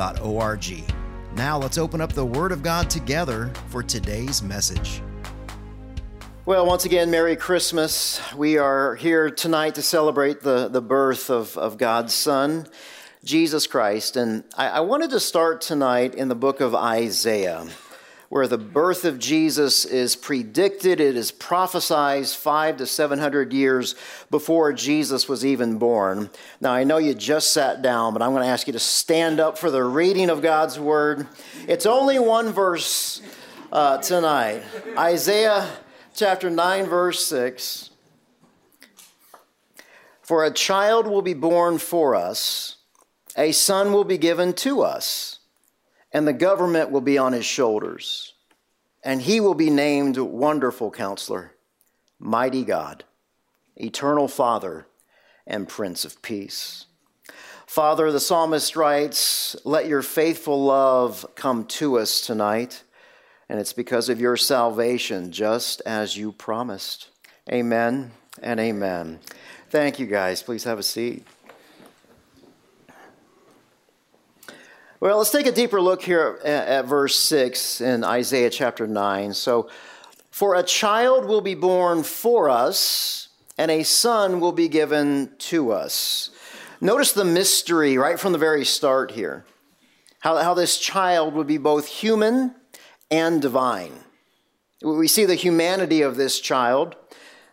riverbible.org. Now let's open up the Word of God together for today's message. Well, once again, Merry Christmas. We are here tonight to celebrate the, the birth of, of God's Son, Jesus Christ. And I, I wanted to start tonight in the book of Isaiah where the birth of Jesus is predicted. It is prophesied five to seven hundred years before Jesus was even born. Now, I know you just sat down, but I'm going to ask you to stand up for the reading of God's word. It's only one verse uh, tonight Isaiah chapter 9, verse 6. For a child will be born for us, a son will be given to us and the government will be on his shoulders. And he will be named Wonderful Counselor, Mighty God, Eternal Father, and Prince of Peace. Father, the psalmist writes, Let your faithful love come to us tonight, and it's because of your salvation, just as you promised. Amen and amen. Thank you, guys. Please have a seat. Well, let's take a deeper look here at, at, verse 6 in Isaiah chapter 9. So, for a child will be born for us, and a son will be given to us. Notice the mystery right from the very start here. How, how this child would be both human and divine. We see the humanity of this child.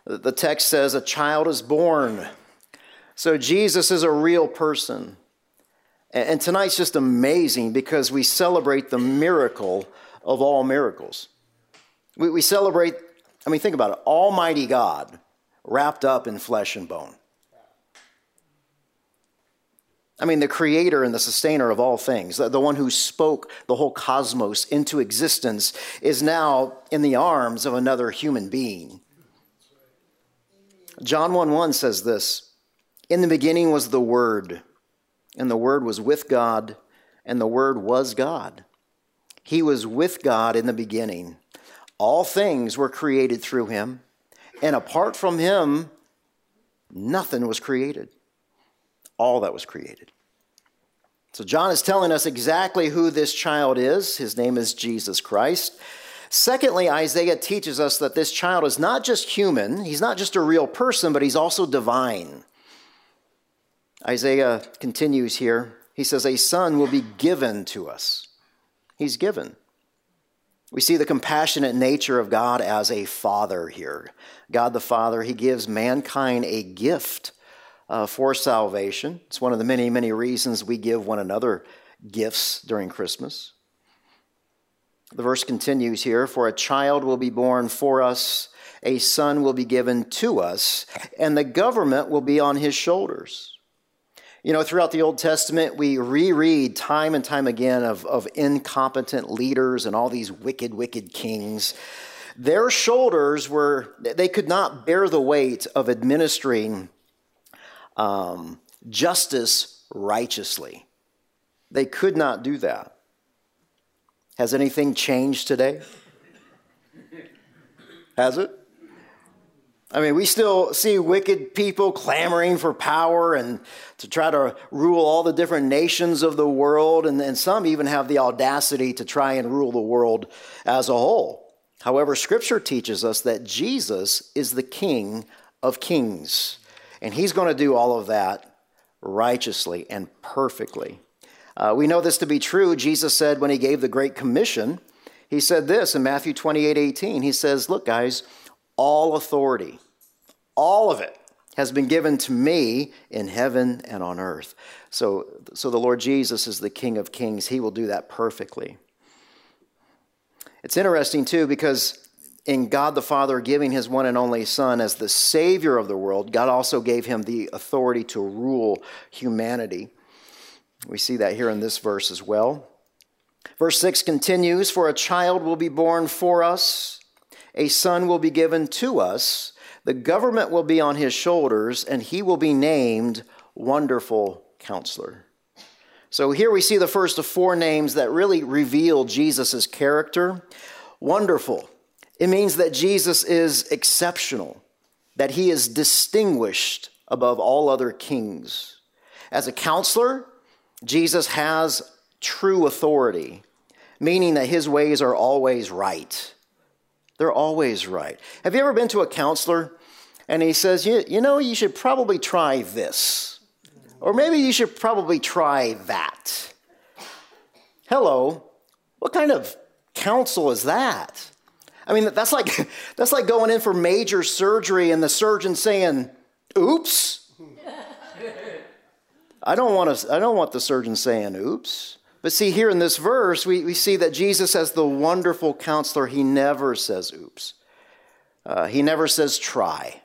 The text says, A child is born. So, Jesus is a real person. And tonight's just amazing because we celebrate the miracle of all miracles. We, we celebrate, I mean, think about it Almighty God wrapped up in flesh and bone. I mean, the creator and the sustainer of all things, the, the, one who spoke the whole cosmos into existence, is now in the arms of another human being. John 1 1 says this In the beginning was the Word and the Word was with God, and the Word was God. He was with God in the beginning. All things were created through him, and apart from him, nothing was created. All that was created. So, John is telling us exactly who this child is. His name is Jesus Christ. Secondly, Isaiah teaches us that this child is not just human, he's not just a real person, but he's also divine. Isaiah continues here. He says, A son will be given to us. He's given. We see the compassionate nature of God as a father here. God the Father, He gives mankind a gift uh, for salvation. It's one of the many, many reasons we give one another gifts during Christmas. The verse continues here For a child will be born for us, a son will be given to us, and the government will be on his shoulders. You know, throughout the Old Testament, we reread time and time again of, of incompetent leaders and all these wicked, wicked kings. Their shoulders were, they could not bear the weight of administering um, justice righteously. They could not do that. Has anything changed today? Has it? I mean, we still see wicked people clamoring for power and to try to rule all the different nations of the world, and, and some even have the audacity to try and rule the world as a whole. However, Scripture teaches us that Jesus is the King of kings, and He's going to do all of that righteously and perfectly. Uh, we know this to be true. Jesus said when He gave the Great Commission, He said this in Matthew 28 18. He says, Look, guys, all authority, all of it has been given to me in heaven and on earth. So, so the Lord Jesus is the King of Kings. He will do that perfectly. It's interesting, too, because in God the Father giving his one and only Son as the Savior of the world, God also gave him the authority to rule humanity. We see that here in this verse as well. Verse 6 continues For a child will be born for us, a son will be given to us, the government will be on his shoulders, and he will be named Wonderful Counselor. So here we see the first of four names that really reveal Jesus' character. Wonderful. It means that Jesus is exceptional, that he is distinguished above all other kings. As a counselor, Jesus has true authority, meaning that his ways are always right. They're always right. Have you ever been to a counselor and he says, you, you know, you should probably try this? Or maybe you should probably try that. Hello, what kind of counsel is that? I mean, that's like, that's like going in for major surgery and the surgeon saying, oops. I don't want to, I don't want the surgeon saying oops. But see, here in this verse, we, we see that Jesus, as the wonderful counselor, he never says oops. Uh, he never says try.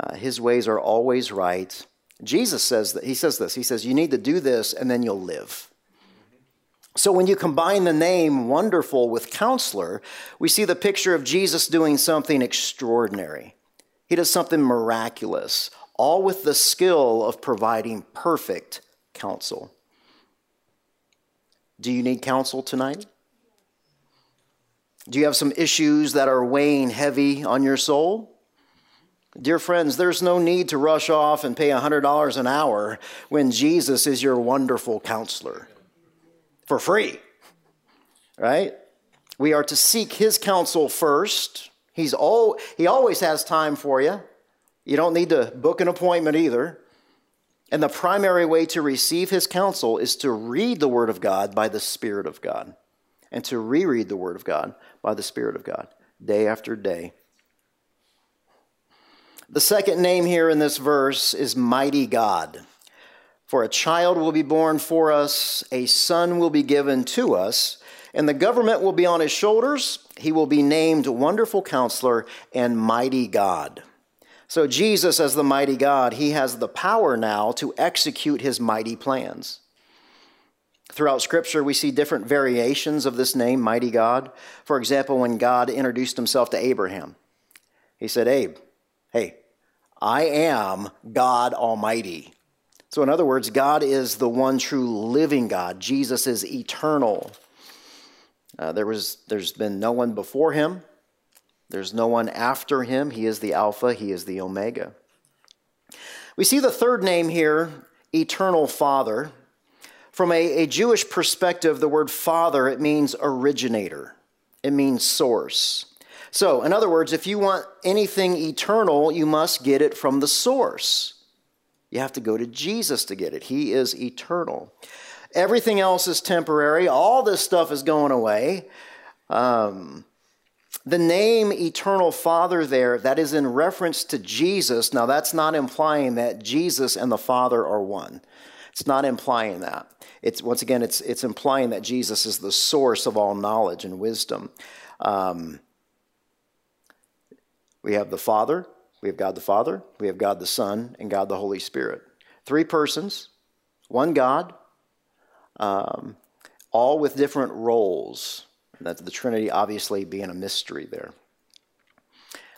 Uh, his ways are always right. Jesus says that he says this. He says, You need to do this and then you'll live. So when you combine the name wonderful with counselor, we see the picture of Jesus doing something extraordinary. He does something miraculous, all with the skill of providing perfect counsel. Do you need counsel tonight? Do you have some issues that are weighing heavy on your soul? Dear friends, there's no need to rush off and pay $100 an hour when Jesus is your wonderful counselor for free, right? We are to seek his counsel first. He's all, he always has time for you. You don't need to book an appointment either. And the primary way to receive his counsel is to read the Word of God by the Spirit of God and to reread the Word of God by the Spirit of God day after day. The second name here in this verse is Mighty God. For a child will be born for us, a son will be given to us, and the government will be on his shoulders. He will be named Wonderful Counselor and Mighty God. So, Jesus, as the mighty God, he has the power now to execute his mighty plans. Throughout Scripture, we see different variations of this name, Mighty God. For example, when God introduced himself to Abraham, he said, Abe, hey, I am God Almighty. So, in other words, God is the one true living God. Jesus is eternal. Uh, there was, there's been no one before him, there's no one after him. He is the Alpha, he is the Omega. We see the third name here, Eternal Father. From a, a Jewish perspective, the word father, it means originator, it means source. So, in other words, if you want anything eternal, you must get it from the source. You have to go to Jesus to get it. He is eternal. Everything else is temporary. All this stuff is going away. Um, the name Eternal Father there, that is in reference to Jesus. Now, that's not implying that Jesus and the Father are one. It's not implying that. It's once again, it's it's implying that Jesus is the source of all knowledge and wisdom. Um, we have the Father, we have God the Father, we have God the Son, and God the Holy Spirit. Three persons, one God, um, all with different roles. That's the Trinity obviously being a mystery there.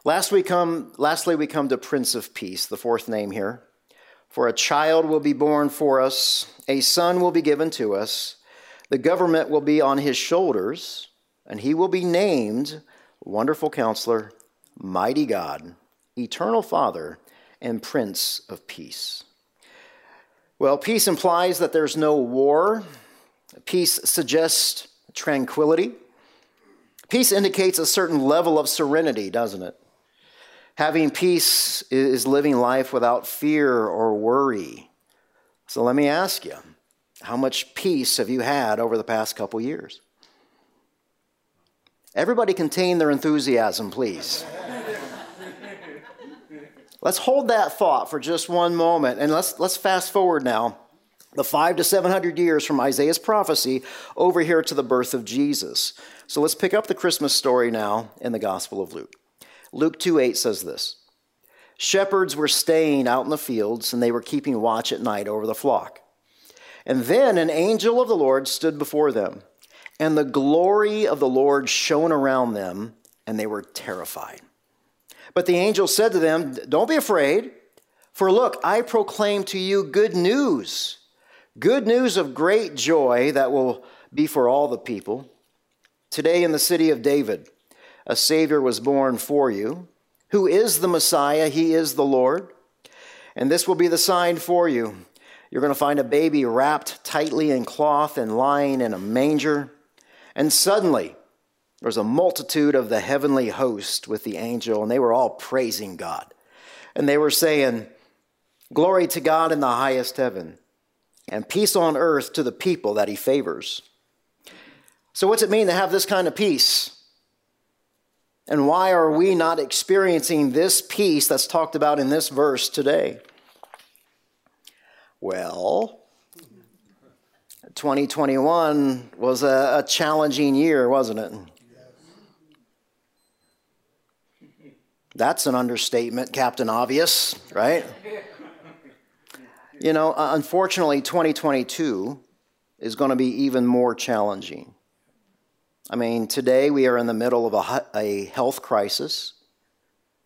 Last we come, lastly, we come to Prince of Peace, the fourth name here. For a child will be born for us, a son will be given to us, the government will be on his shoulders, and he will be named Wonderful Counselor mighty God, eternal Father, and Prince of Peace. Well, peace implies that there's no war. Peace suggests tranquility. Peace indicates a certain level of serenity, doesn't it? Having peace is living life without fear or worry. So let me ask you how much peace have you had over the past couple years? Everybody contain their enthusiasm, please. Let's hold that thought for just one moment and let's, let's fast forward now the five to 700 years from Isaiah's prophecy over here to the birth of Jesus. So let's pick up the Christmas story now in the Gospel of Luke. Luke 2 8 says this Shepherds were staying out in the fields and they were keeping watch at night over the flock. And then an angel of the Lord stood before them, and the glory of the Lord shone around them, and they were terrified. But the angel said to them, Don't be afraid, for look, I proclaim to you good news, good news of great joy that will be for all the people. Today in the city of David, a Savior was born for you, who is the Messiah, he is the Lord. And this will be the sign for you. You're going to find a baby wrapped tightly in cloth and lying in a manger. And suddenly, there's a multitude of the heavenly host with the angel, and they were all praising God. And they were saying, Glory to God in the highest heaven, and peace on earth to the people that he favors. So, what's it mean to have this kind of peace? And why are we not experiencing this peace that's talked about in this verse today? Well, 2021 was a, a challenging year, wasn't it? That's an understatement, Captain Obvious, right? you know, uh, unfortunately, 2022 is going to be even more challenging. I mean, today we are in the middle of a, a health crisis,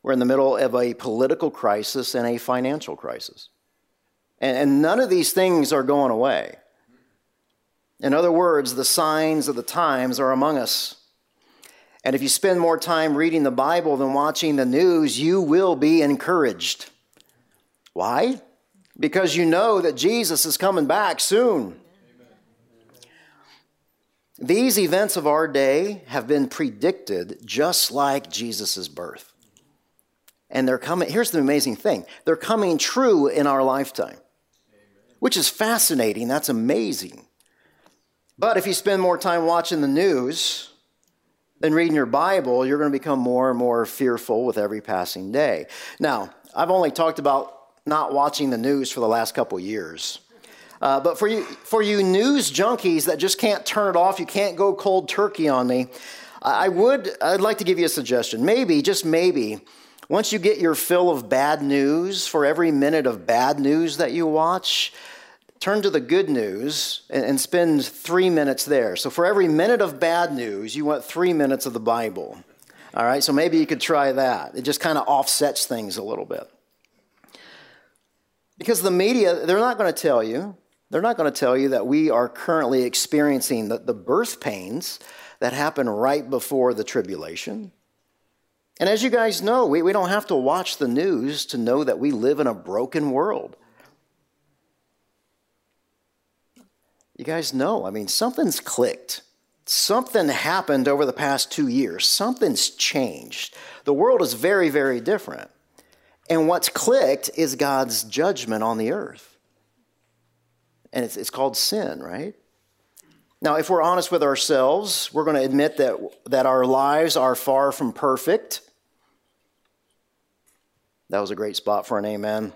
we're in the middle of a political crisis and a financial crisis. And, and none of these things are going away. In other words, the signs of the times are among us. And if you spend more time reading the Bible than watching the news, you will be encouraged. Why? Because you know that Jesus is coming back soon. These events of our day have been predicted just like Jesus' birth. And they're coming, here's the amazing thing they're coming true in our lifetime, which is fascinating. That's amazing. But if you spend more time watching the news than reading your Bible, you're going to become more and more fearful with every passing day. Now, I've only talked about not watching the news for the last couple years. Uh, but for you, for you news junkies that just can't turn it off, you can't go cold turkey on me. I would, I'd like to give you a suggestion. Maybe, just maybe, once you get your fill of bad news, for every minute of bad news that you watch, turn to the good news and, and spend three minutes there. So for every minute of bad news, you want three minutes of the Bible. All right, so maybe you could try that. It just kind of offsets things a little bit. Because the media, they're not going to tell you they're not going to tell you that we are currently experiencing the, the birth pains that happen right before the tribulation. And as you guys know, we, we don't have to watch the news to know that we live in a broken world. You guys know, I mean, something's clicked. Something happened over the past two years. Something's changed. The world is very, very different. And what's clicked is God's judgment on the earth and it's, it's called sin, right? Now, if we're honest with ourselves, we're going to admit that, that our lives are far from perfect. That was a great spot for an amen.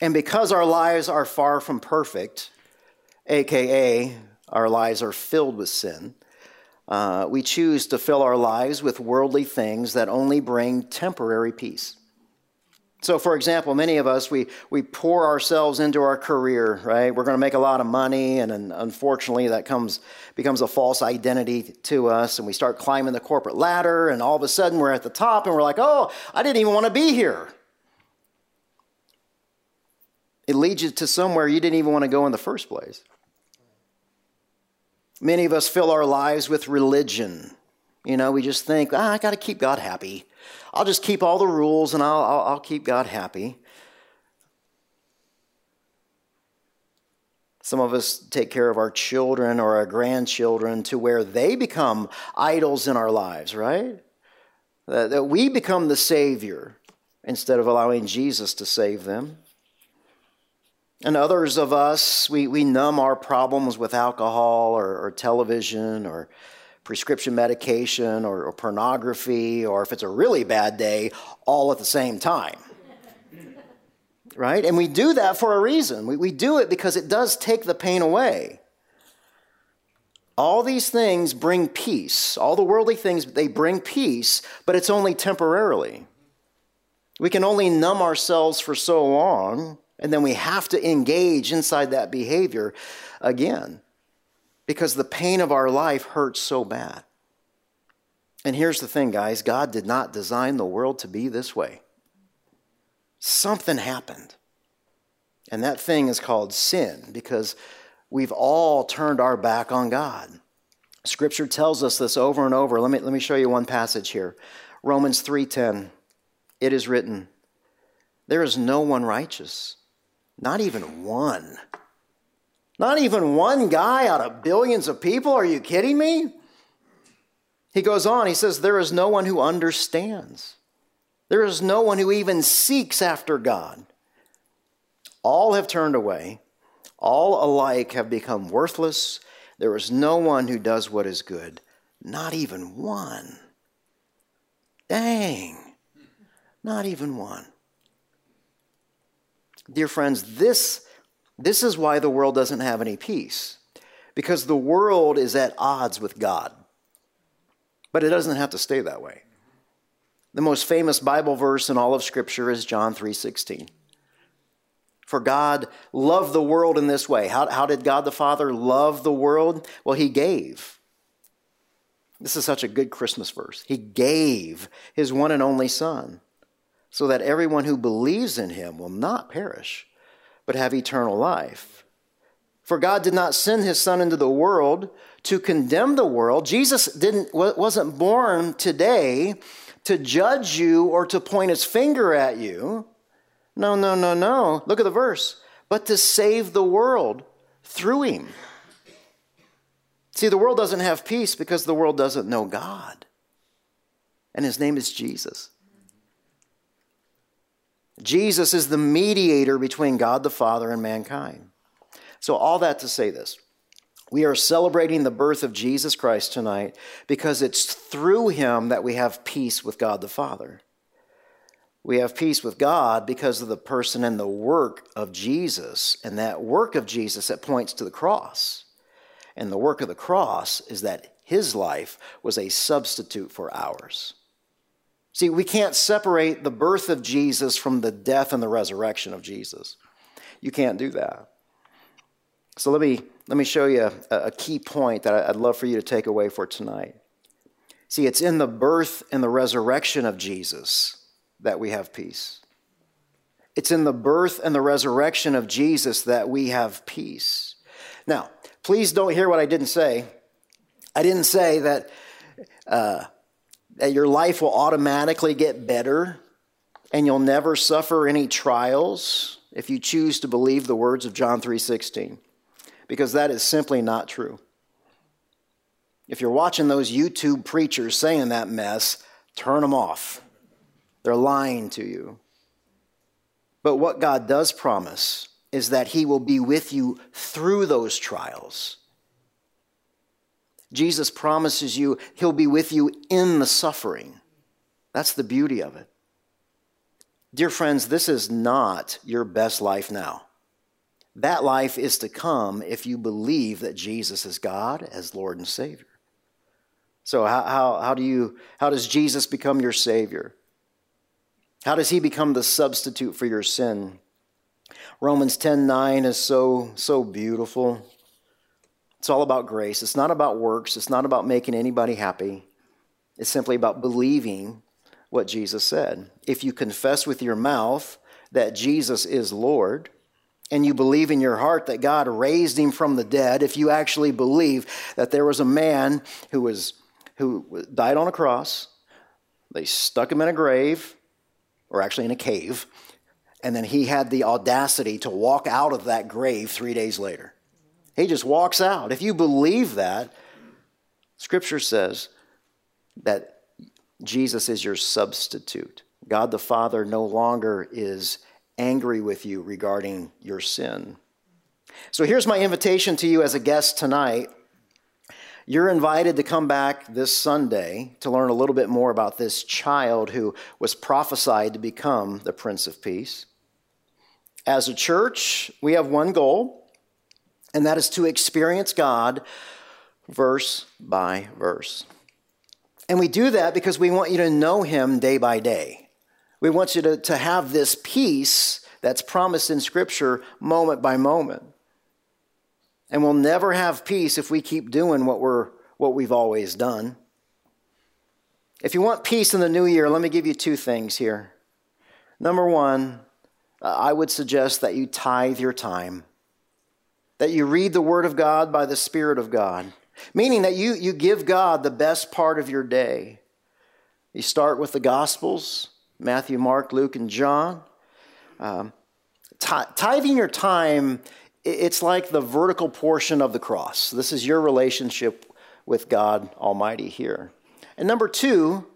and because our lives are far from perfect, aka our lives are filled with sin, uh, we choose to fill our lives with worldly things that only bring temporary peace. So, for example, many of us, we, we pour ourselves into our career, right? We're going to make a lot of money, and, and unfortunately, that comes, becomes a false identity to us, and we start climbing the corporate ladder, and all of a sudden we're at the top, and we're like, oh, I didn't even want to be here. It leads you to somewhere you didn't even want to go in the first place. Many of us fill our lives with religion. You know, we just think, ah, I got to keep God happy. I'll just keep all the rules and I'll, I'll, I'll keep God happy. Some of us take care of our children or our grandchildren to where they become idols in our lives, right? That, that we become the Savior instead of allowing Jesus to save them. And others of us, we, we numb our problems with alcohol or, or television or prescription medication or, or pornography, or if it's a really bad day, all at the same time. right? And we do that for a reason. We, we do it because it does take the pain away. All these things bring peace. All the worldly things, they bring peace, but it's only temporarily. We can only numb ourselves for so long And then we have to engage inside that behavior again because the pain of our life hurts so bad. And here's the thing, guys God did not design the world to be this way. Something happened. And that thing is called sin because we've all turned our back on God. Scripture tells us this over and over. Let me, let me show you one passage here. Romans 3:10. It is written, there is no one righteous, not even one. Not even one guy out of billions of people. Are you kidding me? He goes on, he says, There is no one who understands. There is no one who even seeks after God. All have turned away. All alike have become worthless. There is no one who does what is good, not even one. Dang, not even one. Dear friends, this, this is why the world doesn't have any peace, because the world is at odds with God. But it doesn't have to stay that way. The most famous Bible verse in all of Scripture is John 3:16. For God loved the world in this way. How, how did God the Father love the world? Well, He gave. This is such a good Christmas verse. He gave His one and only Son so that everyone who believes in him will not perish, but have eternal life. For God did not send his son into the world to condemn the world. Jesus didn't wasn't born today to judge you or to point his finger at you. No, no, no, no. Look at the verse. But to save the world through him. See, the world doesn't have peace because the world doesn't know God. And his name is Jesus. Jesus is the mediator between God the Father and mankind. So, all that to say this. We are celebrating the birth of Jesus Christ tonight because it's through him that we have peace with God the Father. We have peace with God because of the person and the work of Jesus, and that work of Jesus that points to the cross. And the work of the cross is that his life was a substitute for ours. See, we can't separate the birth of Jesus from the death and the resurrection of Jesus. You can't do that. So let me, let me show you a, a key point that I'd love for you to take away for tonight. See, it's in the birth and the resurrection of Jesus that we have peace. It's in the birth and the resurrection of Jesus that we have peace. Now, please don't hear what I didn't say. I didn't say that uh, that your life will automatically get better and you'll never suffer any trials if you choose to believe the words of John 3:16 because that is simply not true. If you're watching those YouTube preachers saying that mess, turn them off. They're lying to you. But what God does promise is that He will be with you through those trials. Jesus promises you he'll be with you in the suffering. That's the beauty of it. Dear friends, this is not your best life now. That life is to come if you believe that Jesus is God as Lord and Savior. So, how, how, how, do you, how does Jesus become your Savior? How does He become the substitute for your sin? Romans 10 9 is so, so beautiful. It's all about grace. It's not about works. It's not about making anybody happy. It's simply about believing what Jesus said. If you confess with your mouth that Jesus is Lord, and you believe in your heart that God raised him from the dead, if you actually believe that there was a man who was who died on a cross, they stuck him in a grave, or actually in a cave, and then he had the audacity to walk out of that grave three days later. He just walks out. If you believe that, Scripture says that Jesus is your substitute. God the Father no longer is angry with you regarding your sin. So here's my invitation to you as a guest tonight. You're invited to come back this Sunday to learn a little bit more about this child who was prophesied to become the Prince of Peace. As a church, we have one goal and that is to experience God verse by verse. And we do that because we want you to know Him day by day. We want you to, to have this peace that's promised in Scripture moment by moment. And we'll never have peace if we keep doing what, we're, what we've always done. If you want peace in the new year, let me give you two things here. Number one, I would suggest that you tithe your time, that you read the Word of God by the Spirit of God, meaning that you, you give God the best part of your day. You start with the Gospels Matthew, Mark, Luke, and John. Um, tithing your time, it's like the vertical portion of the cross. This is your relationship with God Almighty here. And number two,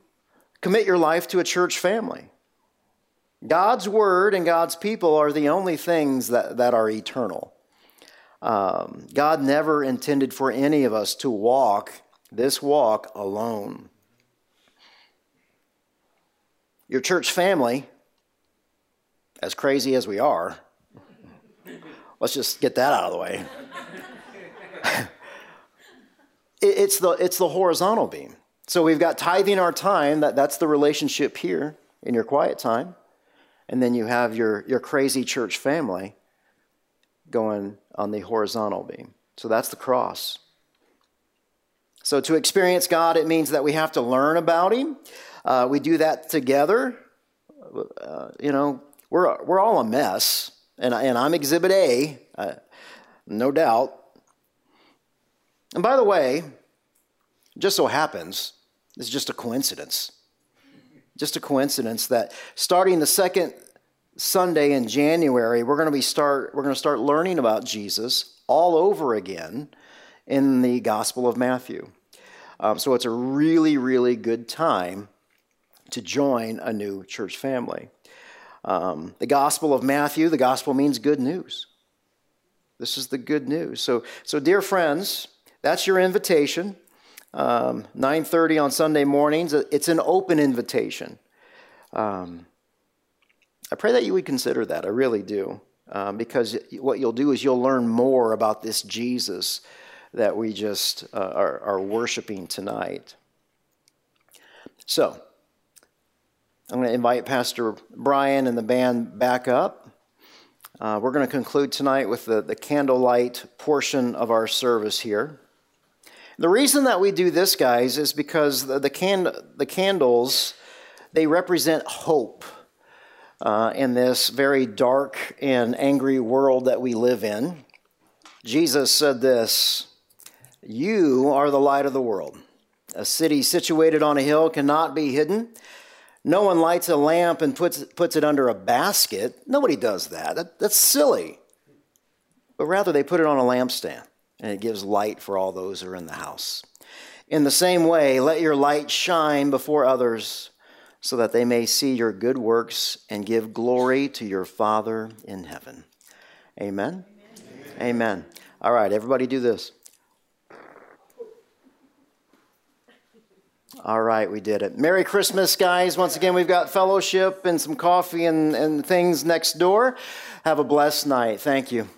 commit your life to a church family. God's word and God's people are the only things that, that are eternal. Um, God never intended for any of us to walk this walk alone. Your church family, as crazy as we are, let's just get that out of the way. it's, the, it's the horizontal beam. So we've got tithing our time, that, that's the relationship here in your quiet time. And then you have your, your crazy church family going on the horizontal beam. So that's the cross. So to experience God, it means that we have to learn about Him. Uh, we do that together. Uh, you know, we're, we're all a mess, and, and I'm Exhibit A, uh, no doubt. And by the way, just so happens, it's just a coincidence. Just a coincidence that starting the second Sunday in January, we're going to be start we're going to start learning about Jesus all over again in the Gospel of Matthew. Um, so it's a really, really good time to join a new church family. Um, the Gospel of Matthew, the Gospel means good news. This is the good news. So, so dear friends, that's your invitation um, 9.30 on sunday mornings it's an open invitation um, i pray that you would consider that. I really do. Um, because what you'll do is you'll learn more about this jesus that we just uh, are, are worshiping tonight. So i'm going to invite pastor brian and the band back up. Uh, we're going to conclude tonight with the, the candlelight portion of our service here. The reason that we do this, guys, is because the, the, can, the candles, they represent hope uh, in this very dark and angry world that we live in. Jesus said this You are the light of the world. A city situated on a hill cannot be hidden. No one lights a lamp and puts, puts it under a basket. Nobody does that. that. That's silly. But rather, they put it on a lampstand and it gives light for all those who are in the house. In the same way, let your light shine before others so that they may see your good works and give glory to your Father in heaven. Amen. Amen. Amen. All right, everybody do this. All right, we did it. Merry Christmas, guys. Once again, we've got fellowship and some coffee and, and things next door. Have a blessed night. Thank you.